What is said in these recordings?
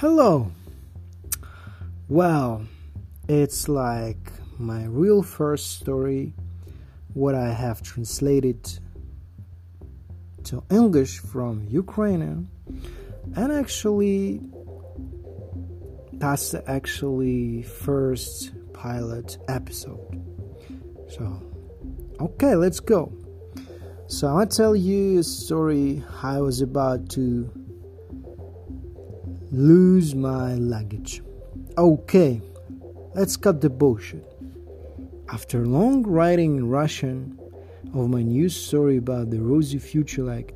Hello. Well, it's like my real first story, what I have translated to English from Ukrainian, and actually, that's the actually first pilot episode. So, okay, let's go. So, gonna tell you a story I was about to lose my luggage. Okay, let's cut the bullshit. After long writing in Russian of my new story about the rosy future, like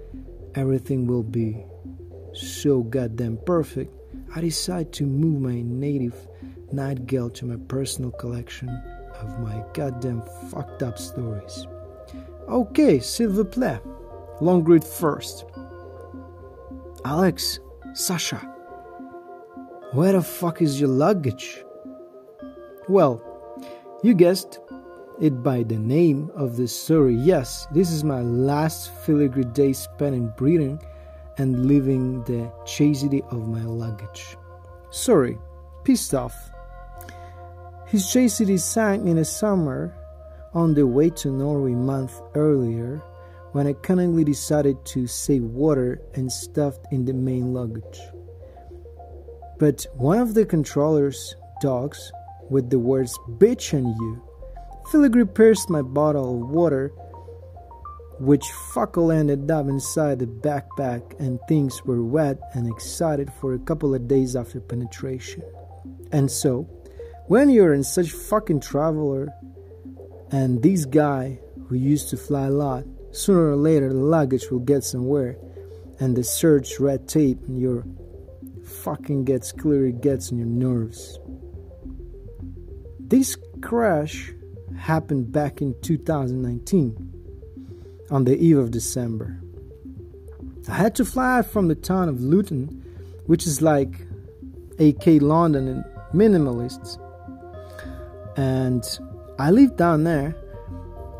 everything will be so goddamn perfect, I decide to move my native nightgale to my personal collection of my goddamn fucked up stories. Okay, s'il vous plaît. Long read first. Alex, Sasha. Where the fuck is your luggage? Well, you guessed it by the name of the story. Yes, this is my last filigree day spent in Britain and leaving the chastity of my luggage. Sorry, pissed off. His chastity sank in the summer on the way to Norway month earlier when I cunningly decided to save water and stuffed in the main luggage. But one of the controller's dogs, with the words bitch and you, filigree pierced my bottle of water, which fuckle ended up inside the backpack, and things were wet and excited for a couple of days after penetration. And so, when you're in such fucking traveler, and this guy who used to fly a lot, sooner or later the luggage will get somewhere, and the search red tape and your fucking gets clear, it gets on your nerves. This crash happened back in 2019 on the eve of December. I had to fly from the town of Luton, which is like AK London and minimalists. And I lived down there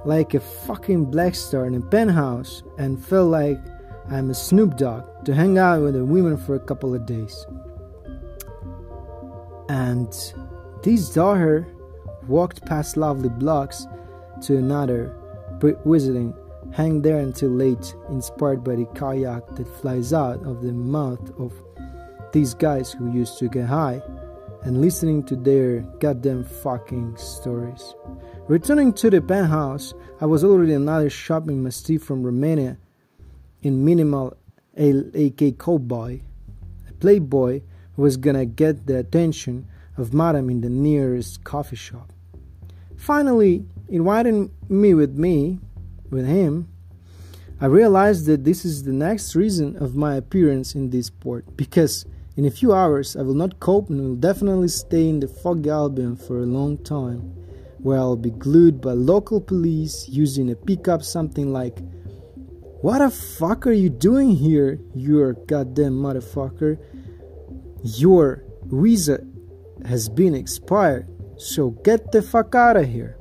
like a fucking black star in a penthouse and felt like I'm a Snoop Dogg to hang out with the women for a couple of days. And this daughter walked past lovely blocks to another, visiting, hang there until late, inspired by the kayak that flies out of the mouth of these guys who used to get high, and listening to their goddamn fucking stories. Returning to the penthouse, I was already another shopping mastiff from Romania in minimal AK cowboy, a playboy who was gonna get the attention of madam in the nearest coffee shop. Finally, inviting me with me, with him, I realized that this is the next reason of my appearance in this port because in a few hours I will not cope and will definitely stay in the foggy Albion for a long time, where I'll be glued by local police using a pickup something like what the fuck are you doing here, you goddamn motherfucker? Your visa has been expired, so get the fuck out of here.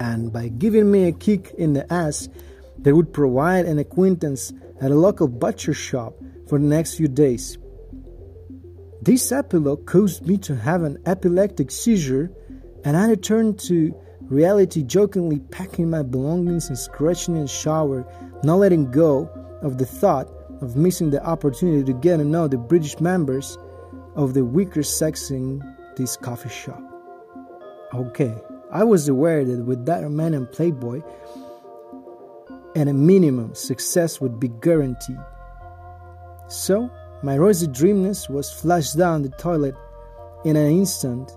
And by giving me a kick in the ass, they would provide an acquaintance at a local butcher shop for the next few days. This epilogue caused me to have an epileptic seizure, and I returned to reality jokingly packing my belongings and scratching in the shower not letting go of the thought of missing the opportunity to get to know the British members of the weaker sex in this coffee shop. Okay, I was aware that with that Romanian playboy, at a minimum, success would be guaranteed. So, my rosy dreamness was flushed down the toilet in an instant,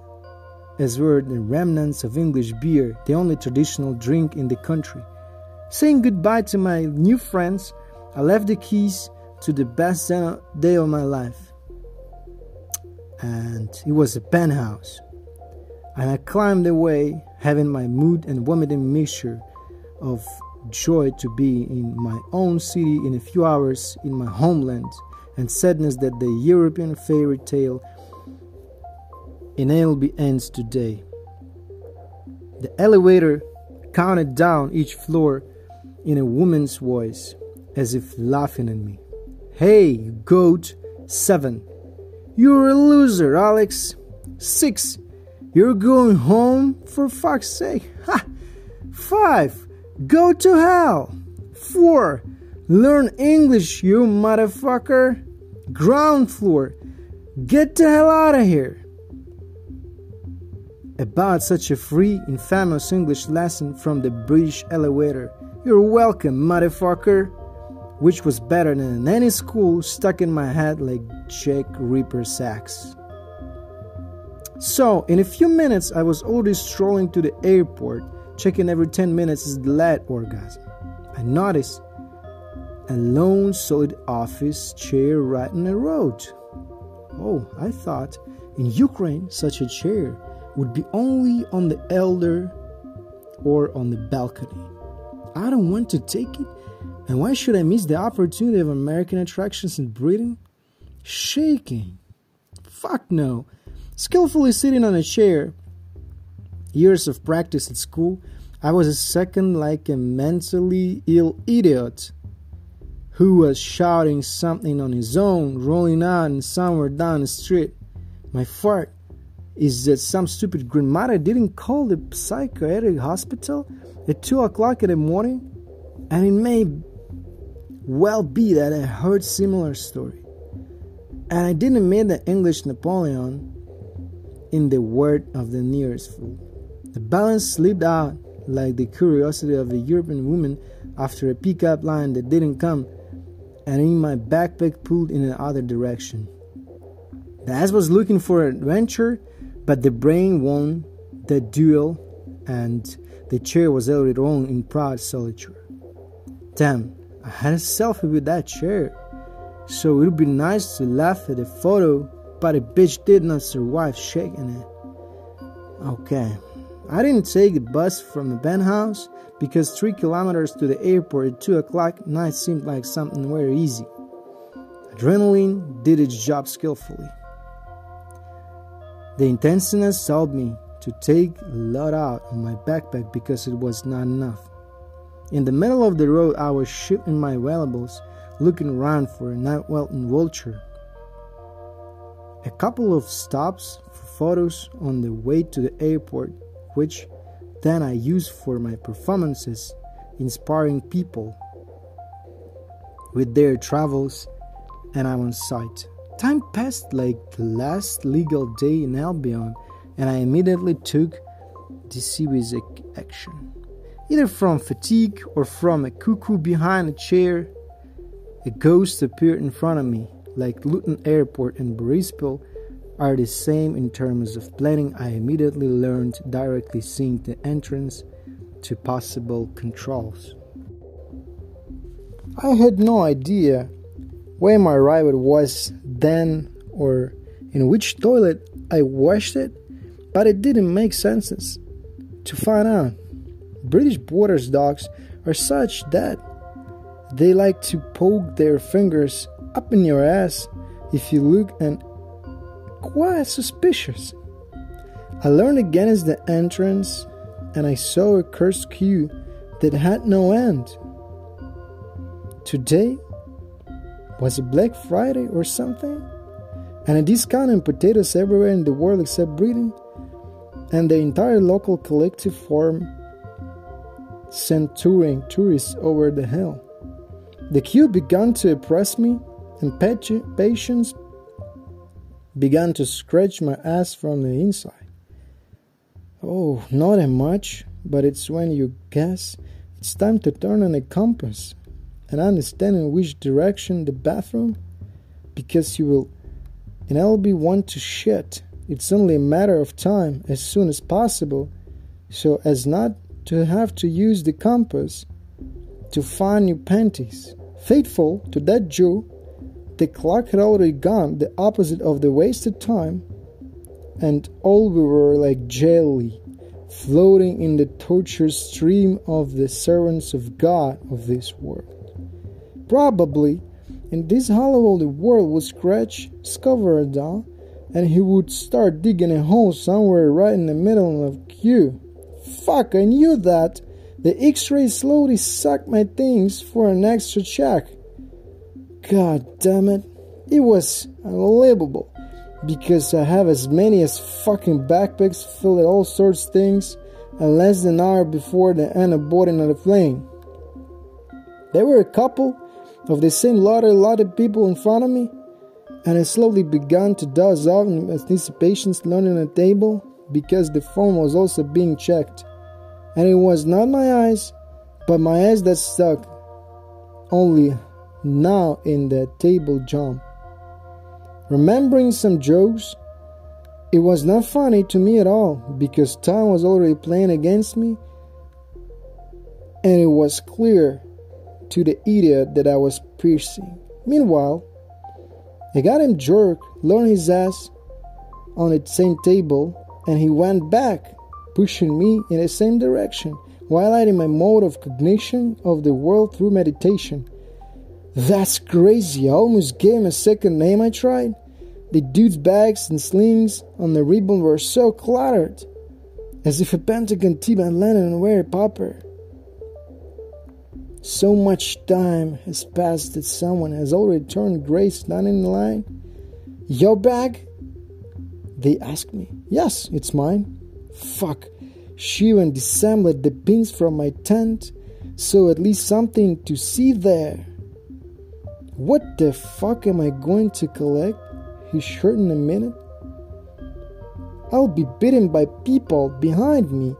as were the remnants of English beer, the only traditional drink in the country. Saying goodbye to my new friends, I left the keys to the best day of my life. And it was a penthouse. And I climbed away, having my mood and vomiting mixture of joy to be in my own city in a few hours in my homeland, and sadness that the European fairy tale in inalienably ends today. The elevator counted down each floor in a woman's voice, as if laughing at me. Hey, goat, seven. You're a loser, Alex. 6. You're going home? For fuck's sake. Ha! 5. Go to hell. 4. Learn English, you motherfucker. Ground floor. Get the hell out of here. About such a free and famous English lesson from the British elevator. You're welcome, motherfucker. Which was better than any school stuck in my head like Jack Reaper sax. So, in a few minutes, I was already strolling to the airport, checking every 10 minutes is the orgasm. I noticed a lone solid office chair right in the road. Oh, I thought in Ukraine such a chair would be only on the elder or on the balcony. I don't want to take it, and why should I miss the opportunity of American attractions in Britain? Shaking. Fuck no. Skillfully sitting on a chair. Years of practice at school, I was a second like a mentally ill idiot who was shouting something on his own, rolling on somewhere down the street. My fart is that some stupid grandmother didn't call the psychiatric hospital at 2 o'clock in the morning, and it may well be that I heard similar story. And I didn't mean the English Napoleon in the word of the nearest fool. The balance slipped out like the curiosity of a European woman after a pickup line that didn't come, and in my backpack pulled in the other direction. The ass was looking for adventure, but the brain won the duel, and the chair was already wrong in proud solitude. Damn, I had a selfie with that chair, so it would be nice to laugh at the photo, but the bitch did not survive shaking it. Okay, I didn't take the bus from the penthouse because three kilometers to the airport at 2 o'clock night seemed like something very easy. Adrenaline did its job skillfully. The intenseness told me to take a lot out of my backpack because it was not enough. In the middle of the road, I was shooting my valuables, looking around for a night vulture. A couple of stops for photos on the way to the airport, which then I used for my performances, inspiring people with their travels, and I'm on site. Time passed like the last legal day in Albion, and I immediately took decisive action. Either from fatigue or from a cuckoo behind a chair, a ghost appeared in front of me, like Luton Airport and Boryspil are the same in terms of planning. I immediately learned directly seeing the entrance to possible controls. I had no idea where my arrival was then or in which toilet I washed it, but it didn't make sense to find out. British borders dogs are such that they like to poke their fingers up in your ass if you look and quite suspicious. I learned against the entrance and I saw a cursed queue that had no end. Today was it Black Friday or something? And a discount on potatoes everywhere in the world except Britain? And the entire local collective form sent touring tourists over the hill. The queue began to oppress me, and patience began to scratch my ass from the inside. Oh, not a much, but it's when you guess it's time to turn on the compass and understand in which direction the bathroom because you will inevitably want to shit. It's only a matter of time as soon as possible so as not to have to use the compass to find your panties. Faithful to that Jew, the clock had already gone the opposite of the wasted time, and all we were like jelly floating in the tortured stream of the servants of God of this world. Probably in this hollow the world would scratch Scover down and he would start digging a hole somewhere right in the middle of queue. Fuck, I knew that. The x-ray slowly sucked my things for an extra check. God damn it. It was unbelievable. because I have as many as fucking backpacks filled with all sorts of things and less than an hour before the end of boarding on the plane. There were a couple of the same lot of, lot of people in front of me, and I slowly began to doze off in anticipation leaning on the table because the phone was also being checked. And it was not my eyes, but my eyes that stuck only now in the table jump. Remembering some jokes, it was not funny to me at all because time was already playing against me, and it was clear to the idiot that I was piercing. Meanwhile, I got him jerk, learned his ass on the same table, and he went back, pushing me in the same direction, highlighting my mode of cognition of the world through meditation. That's crazy. I almost gave him a second name I tried. The dude's bags and slings on the ribbon were so cluttered, as if a Pentagon T-band landed on Mary Popper. So much time has passed that someone has already turned Grace standing in line. Your bag? They ask me. Yes, it's mine. Fuck. She even disassembled the pins from my tent, so at least something to see there. What the fuck am I going to collect? His shirt in a minute? I'll be bitten by people behind me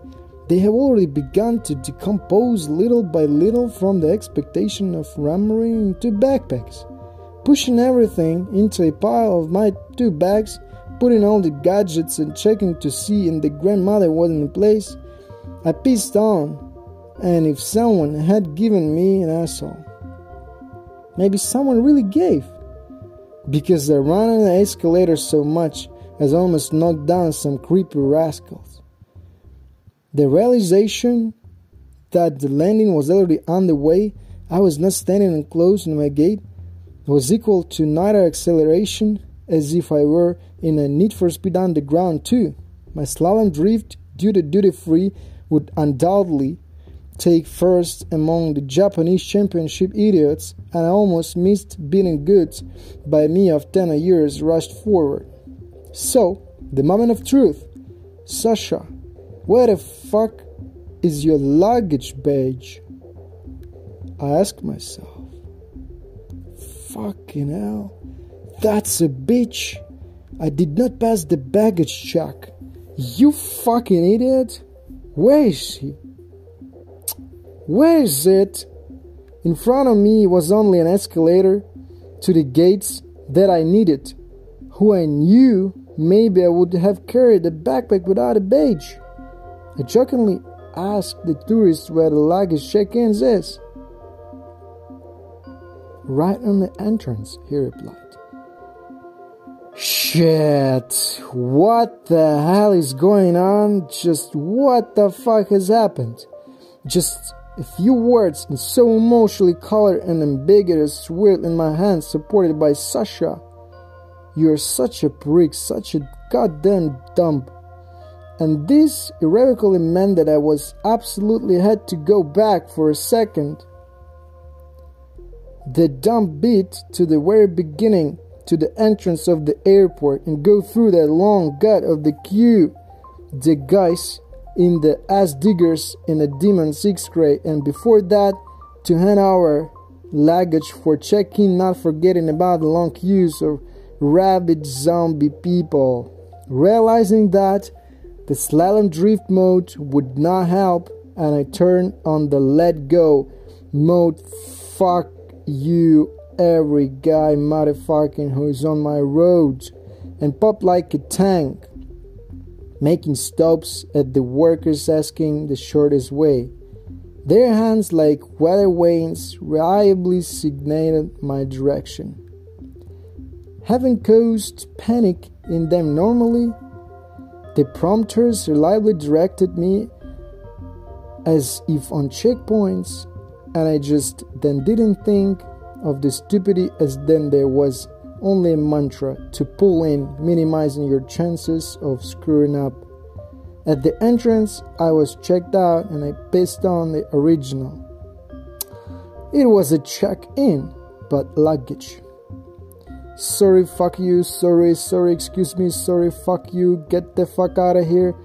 they have already begun to decompose little by little from the expectation of ramming into backpacks. Pushing everything into a pile of my two bags, putting all the gadgets and checking to see if the grandmother wasn't in place, I pissed on, and if someone had given me an asshole. Maybe someone really gave, because I ran on the escalator so much as almost knocked down some creepy rascals. The realization that the landing was already on the way, I was not standing enclosed in my gate, was equal to neither acceleration as if I were in a Need for Speed on the ground too. My slalom drift due to duty free would undoubtedly take first among the Japanese championship idiots, and I almost missed beating goods by me of ten years rushed forward. So, the moment of truth. Sasha, where the fuck is your luggage badge? I ask myself. Fucking hell. That's a bitch. I did not pass the baggage check. You fucking idiot. Where is he? Where is it? In front of me was only an escalator to the gates that I needed. Who I knew maybe I would have carried a backpack without a badge. I jokingly asked the tourist where the luggage check-ins is. Right on the entrance, he replied. Shit, what the hell is going on? Just what the fuck has happened? Just a few words and so emotionally colored and ambiguous swirled in my hands, supported by Sasha. You're such a prick, such a goddamn dump and this irrevocably meant that I was absolutely had to go back for a second. The dump beat to the very beginning, to the entrance of the airport, and go through that long gut of the queue. The guys in the ass diggers in the demon sixth grade, and before that, to hand our luggage for check-in, not forgetting about the long queues of rabid zombie people. Realizing that the slalom drift mode would not help, and I turned on the let go mode. Fuck you, every guy motherfucking who's on my road, and pop like a tank, making stops at the workers asking the shortest way. Their hands, like weather vanes, reliably signated my direction. Having caused panic in them normally, the prompters reliably directed me as if on checkpoints, and I just then didn't think of the stupidity as then there was only a mantra to pull in, minimizing your chances of screwing up. At the entrance, I was checked out and I pissed on the original. It was a check in, but luggage. Sorry, fuck you, sorry, sorry, excuse me, sorry, fuck you, get the fuck out of here.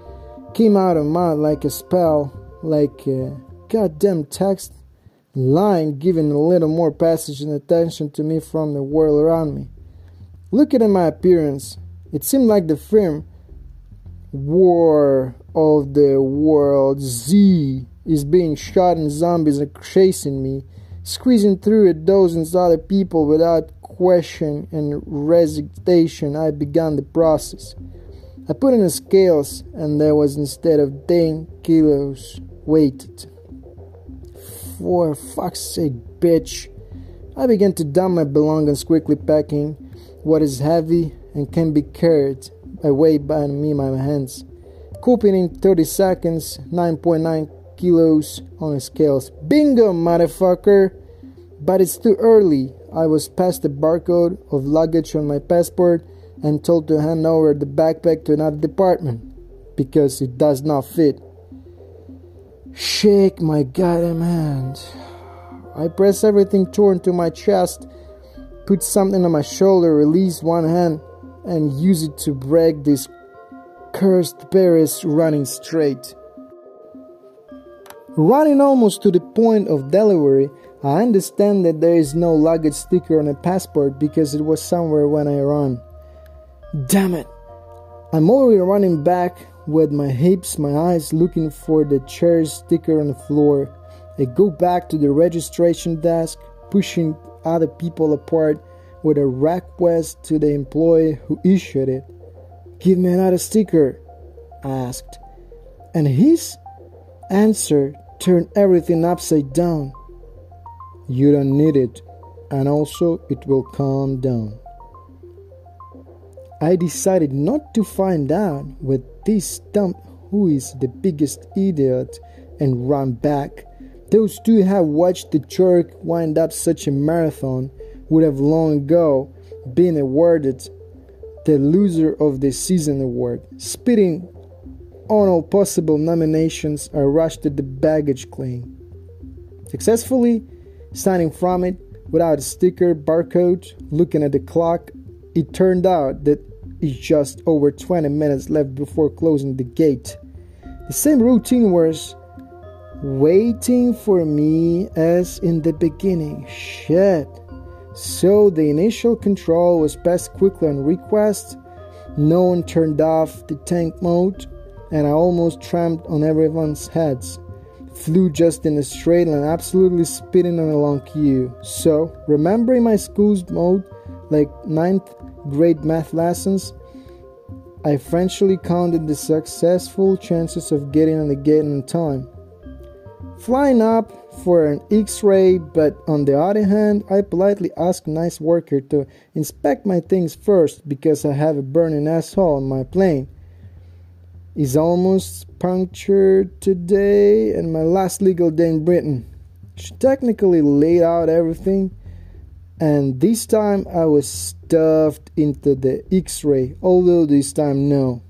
Came out of my like a spell, like a goddamn text. Line giving a little more passage and attention to me from the world around me. Looking at my appearance, it seemed like the film War of the World Z is being shot and zombies are chasing me, squeezing through a dozens of other people without question and resignation, I began the process. I put in the scales, and there was instead of 10 kilos weighted. For fuck's sake, bitch. I began to dump my belongings, quickly packing what is heavy and can be carried away by me my hands. Cooping in 30 seconds, 9.9 kilos on scales. Bingo, motherfucker! But it's too early. I was past the barcode of luggage on my passport and told to hand over the backpack to another department because it does not fit. Shake my goddamn hand. I press everything torn to my chest, put something on my shoulder, release one hand, and use it to break this cursed Paris running straight. Running almost to the point of delivery, I understand that there is no luggage sticker on a passport because it was somewhere when I ran. Damn it! I'm already running back with my hips, my eyes looking for the chair sticker on the floor. I go back to the registration desk, pushing other people apart with a request to the employee who issued it. Give me another sticker, I asked. And his answer turned everything upside down. You don't need it, and also it will calm down. I decided not to find out with this stump who is the biggest idiot and run back. Those two have watched the jerk wind up such a marathon would have long ago been awarded the loser of the season award. Spitting all possible nominations, I rushed to the baggage claim. Successfully, Signing from it without a sticker, barcode, looking at the clock, it turned out that it's just over 20 minutes left before closing the gate. The same routine was waiting for me as in the beginning. Shit. So the initial control was passed quickly on request. No one turned off the tank mode, and I almost tramped on everyone's heads flew just in a straight line, absolutely spitting on a long queue. So, remembering my school's mode, like ninth grade math lessons, I eventually counted the successful chances of getting on the gate on time. Flying up for an x ray, but on the other hand, I politely asked nice worker to inspect my things first because I have a burning asshole on my plane is almost punctured today and my last legal day in Britain. She technically laid out everything, and this time I was stuffed into the x ray, although this time no.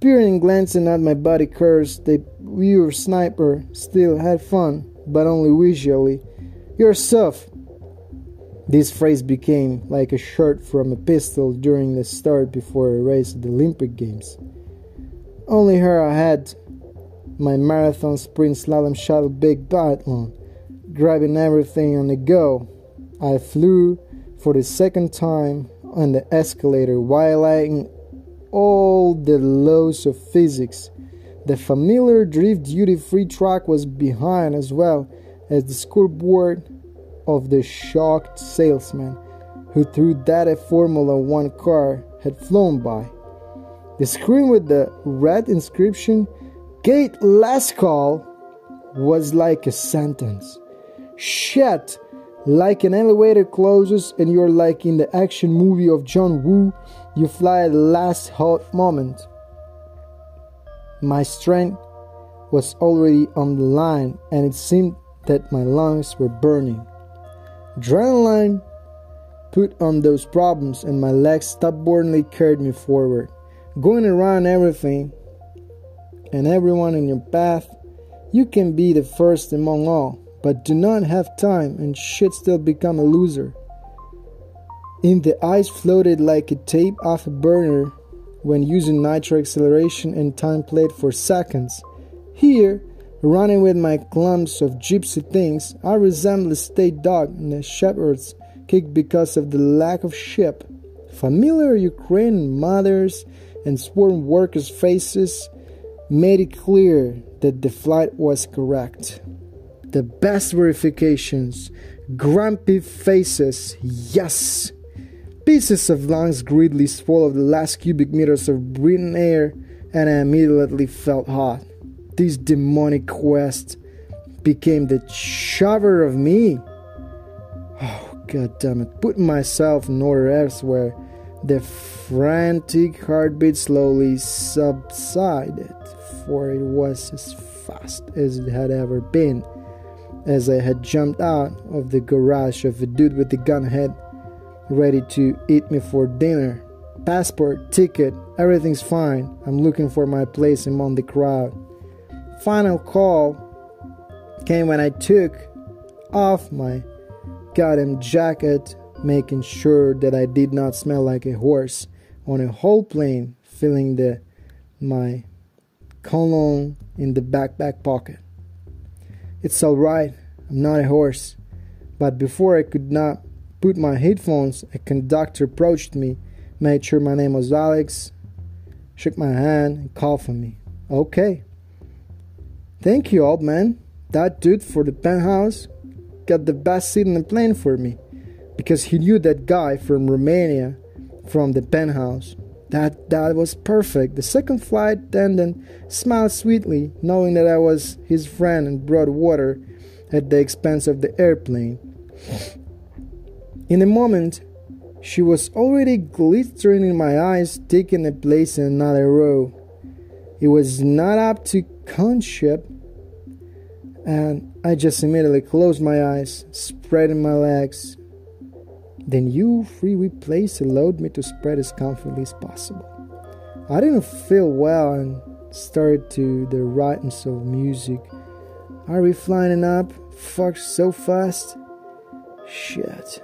Peering and glancing at my body curves, the viewer sniper still had fun, but only visually. You're. This phrase became like a shot from a pistol during the start before a race at the Olympic Games. Only her I had my marathon sprint slalom shuttle big biathlon, grabbing everything on the go. I flew for the second time on the escalator, violating all the laws of physics. The familiar drift duty free track was behind as well as the scoreboard of the shocked salesman who, through that a Formula One car had flown by. The screen with the red inscription, Gate Last Call, was like a sentence. Shit! Like an elevator closes and you're like in the action movie of John Woo, you fly at the last hot moment. My strength was already on the line and it seemed that my lungs were burning. Adrenaline put on those problems and my legs stubbornly carried me forward going around everything and everyone in your path, you can be the first among all, but do not have time and should still become a loser. In the ice floated like a tape off a burner when using nitro acceleration and time played for seconds. Here, running with my clumps of gypsy things, I resemble a state dog in a shepherd's kick because of the lack of ship. Familiar Ukrainian mothers and sworn workers' faces made it clear that the flight was correct. The best verifications, grumpy faces, yes! Pieces of lungs greedily swallowed the last cubic meters of breathing air, and I immediately felt hot. This demonic quest became the shover of me. Oh, god damn it. Putting myself in order elsewhere, the frantic heartbeat slowly subsided, for it was as fast as it had ever been. As I had jumped out of the garage of a dude with a gun head ready to eat me for dinner. Passport, ticket, everything's fine. I'm looking for my place among the crowd. Final call came when I took off my goddamn jacket, making sure that I did not smell like a horse on a whole plane, filling the my cologne in the backpack pocket. It's all right. I'm not a horse. But before I could not put my headphones, a conductor approached me, made sure my name was Alex, shook my hand, and called for me. Okay. Thank you, old man. That dude for the penthouse got the best seat in the plane for me because he knew that guy from Romania from the penthouse. That that was perfect. The second flight attendant smiled sweetly, knowing that I was his friend and brought water at the expense of the airplane. In a moment, she was already glittering in my eyes, taking a place in another row. It was not up to conship, and I just immediately closed my eyes, spreading my legs. Then you freely place allowed me to spread as comfortably as possible. I didn't feel well and started to the rightness of music. Are we flying up? Fuck so fast? Shit.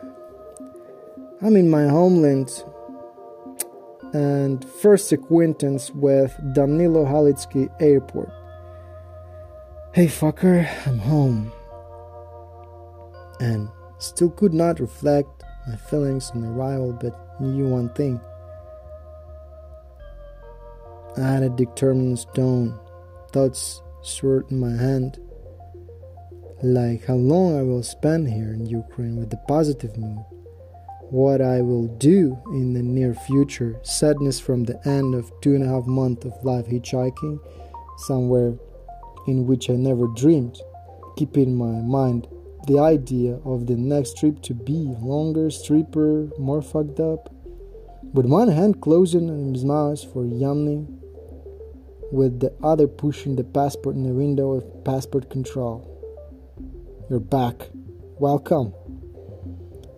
I'm in my homeland and first acquaintance with Danilo Halitsky Airport. Hey fucker, I'm home. And still could not reflect my feelings on arrival, but knew one thing. I had a determined stone, thoughts sword in my hand, like how long I will spend here in Ukraine with the positive mood what I will do in the near future. Sadness from the end of two and a half months of life hitchhiking, somewhere in which I never dreamed. Keep in my mind the idea of the next trip to be longer, stripper, more fucked up. With one hand closing his mouth for yawning, with the other pushing the passport in the window of passport control. You're back. Welcome.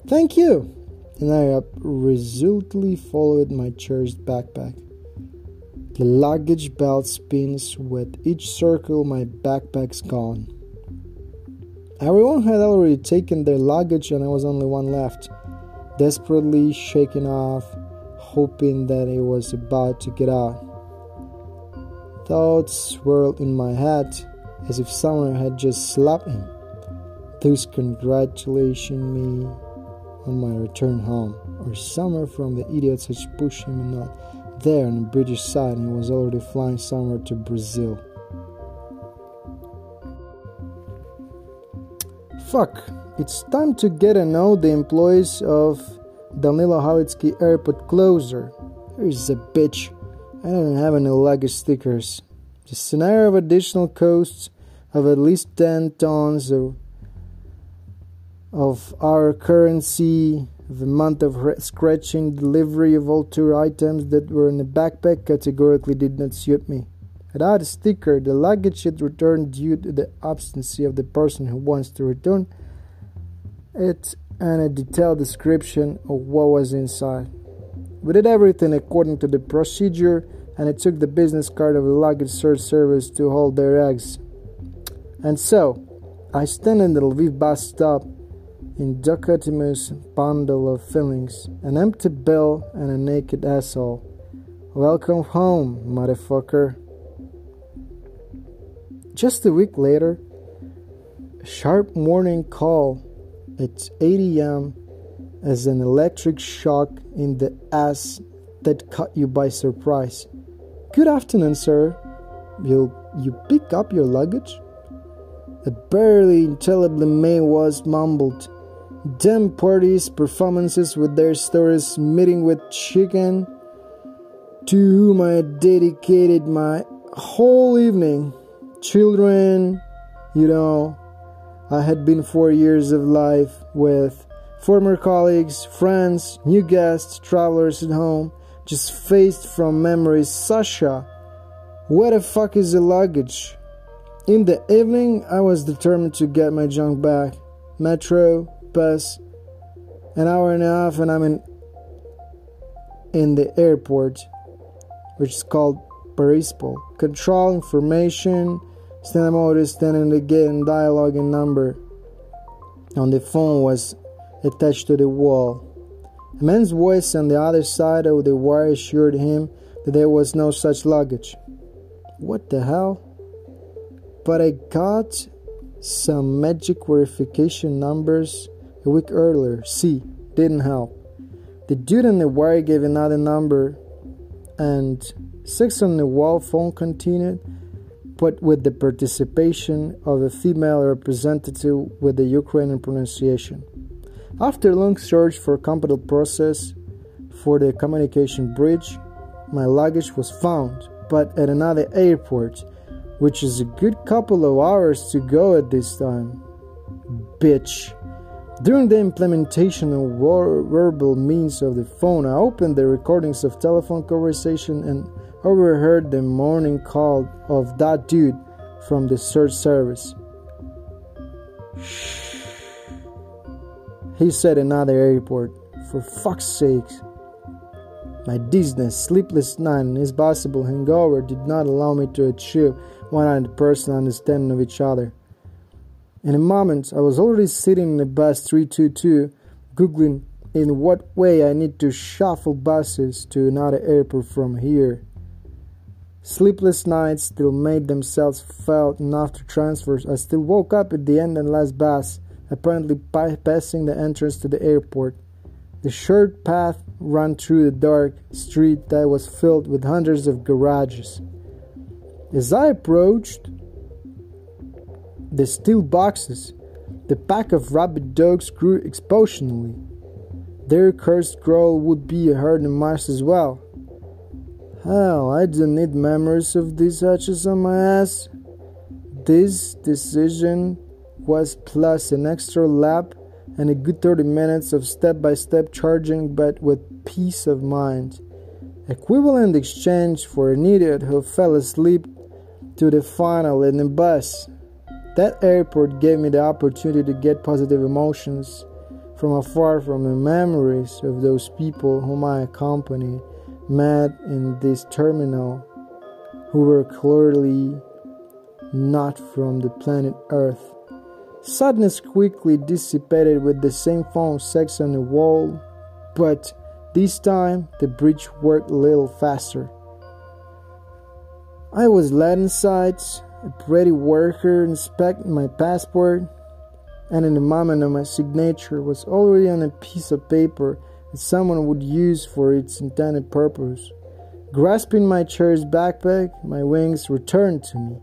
Thank you and I resolutely followed my cherished backpack. The luggage belt spins with each circle my backpack's gone. Everyone had already taken their luggage and I was only one left, desperately shaking off, hoping that it was about to get out. Thoughts swirled in my head as if someone had just slapped him, thus congratulating me on my return home, or somewhere from the idiots had pushed him not there on the British side and he was already flying somewhere to Brazil. Fuck, it's time to get to know the employees of Danilo Halitsky Airport closer. Here's a bitch. I don't have any luggage stickers. The scenario of additional costs of at least 10 tons of of our currency, the month of scratching delivery of all tour items that were in the backpack categorically did not suit me. Without a sticker, the luggage should return due to the absence of the person who wants to return it and a detailed description of what was inside. We did everything according to the procedure and it took the business card of the luggage search service to hold their eggs. And so, I stand in the Lviv bus stop dichotomous bundle of feelings, an empty bill and a naked asshole. Welcome home, motherfucker. Just a week later, a sharp morning call at 8 a.m. as an electric shock in the ass that caught you by surprise. Good afternoon, sir. Will you pick up your luggage? A barely intelligible mail was mumbled. Damn parties, performances with their stories, meeting with chicken, to whom I dedicated my whole evening. Children, you know, I had been four years of life with former colleagues, friends, new guests, travelers at home, just faced from memories. Sasha, where the fuck is the luggage? In the evening, I was determined to get my junk back. Metro, bus, an hour and a half, and I'm in, in the airport, which is called Borispol. Control information, stand mode standing the gate and dialogue number on the phone was attached to the wall. A man's voice on the other side of the wire assured him that there was no such luggage. What the hell? But I got some magic verification numbers a week earlier. See, didn't help. The dude on the wire gave another number, and six on the wall phone continued, but with the participation of a female representative with the Ukrainian pronunciation. After long search for a competent process for the communication bridge, my luggage was found, but at another airport which is a good couple of hours to go at this time. Bitch. During the implementation of verbal means of the phone, I opened the recordings of telephone conversation and overheard the morning call of that dude from the search service. He said another airport. For fuck's sake. My dizziness, sleepless night, and his possible hangover did not allow me to achieve 100% understanding of each other. In a moment, I was already sitting in the bus 322, googling in what way I need to shuffle buses to another airport from here. Sleepless nights still made themselves felt, and after transfers, I still woke up at the end and last bus, apparently bypassing the entrance to the airport. The short path ran through the dark street that was filled with hundreds of garages. As I approached the steel boxes, the pack of rabid dogs grew exponentially. Their cursed growl would be heard in mice as well. Hell, I don't need memories of these hatches on my ass. This decision was plus an extra lap and a good 30 minutes of step by step charging, but with peace of mind. Equivalent exchange for an idiot who fell asleep to the final in the bus. That airport gave me the opportunity to get positive emotions from afar from the memories of those people whom I accompanied, met in this terminal, who were clearly not from the planet Earth. Sadness quickly dissipated with the same phone sex on the wall, but this time the bridge worked a little faster. I was led inside, a pretty worker inspected my passport, and in the moment of my signature was already on a piece of paper that someone would use for its intended purpose. Grasping my chair's backpack, my wings returned to me.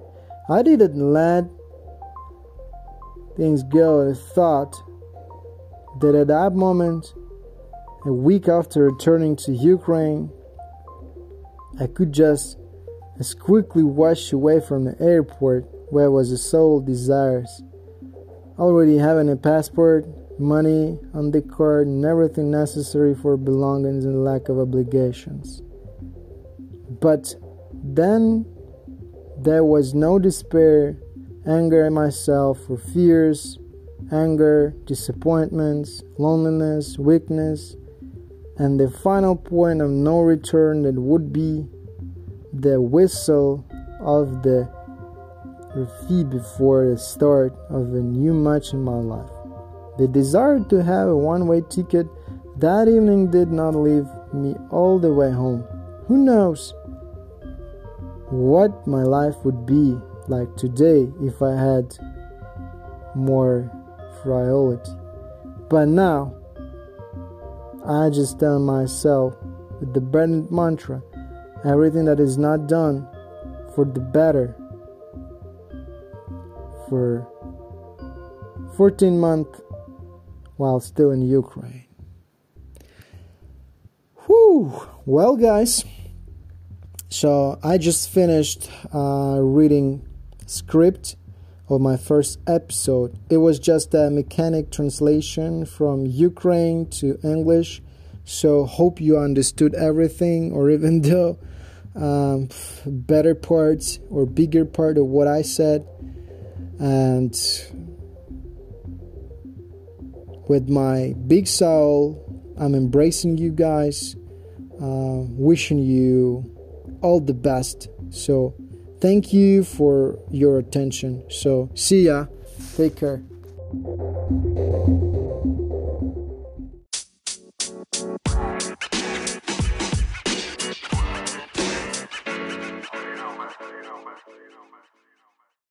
I didn't let things go I thought that at that moment, a week after returning to Ukraine, I could just as quickly wash away from the airport where was the sole desires. Already having a passport, money on the card, and everything necessary for belongings and lack of obligations. But then there was no despair, anger at myself for fears, anger, disappointments, loneliness, weakness, and the final point of no return that would be the whistle of the refi before the start of a new match in my life. The desire to have a one way ticket that evening did not leave me all the way home. Who knows what my life would be like today if I had more frivolity. But now, I just tell myself with the Bennett mantra everything that is not done for the better for 14 months while still in Ukraine. Whew! Well, guys, so I just finished uh, reading script of my first episode. It was just a mechanic translation from Ukraine to English. So hope you understood everything, or even though um, better parts or bigger part of what I said. And with my big soul, I'm embracing you guys, uh, wishing you all the best. So, thank you for your attention. So, see ya. Take care.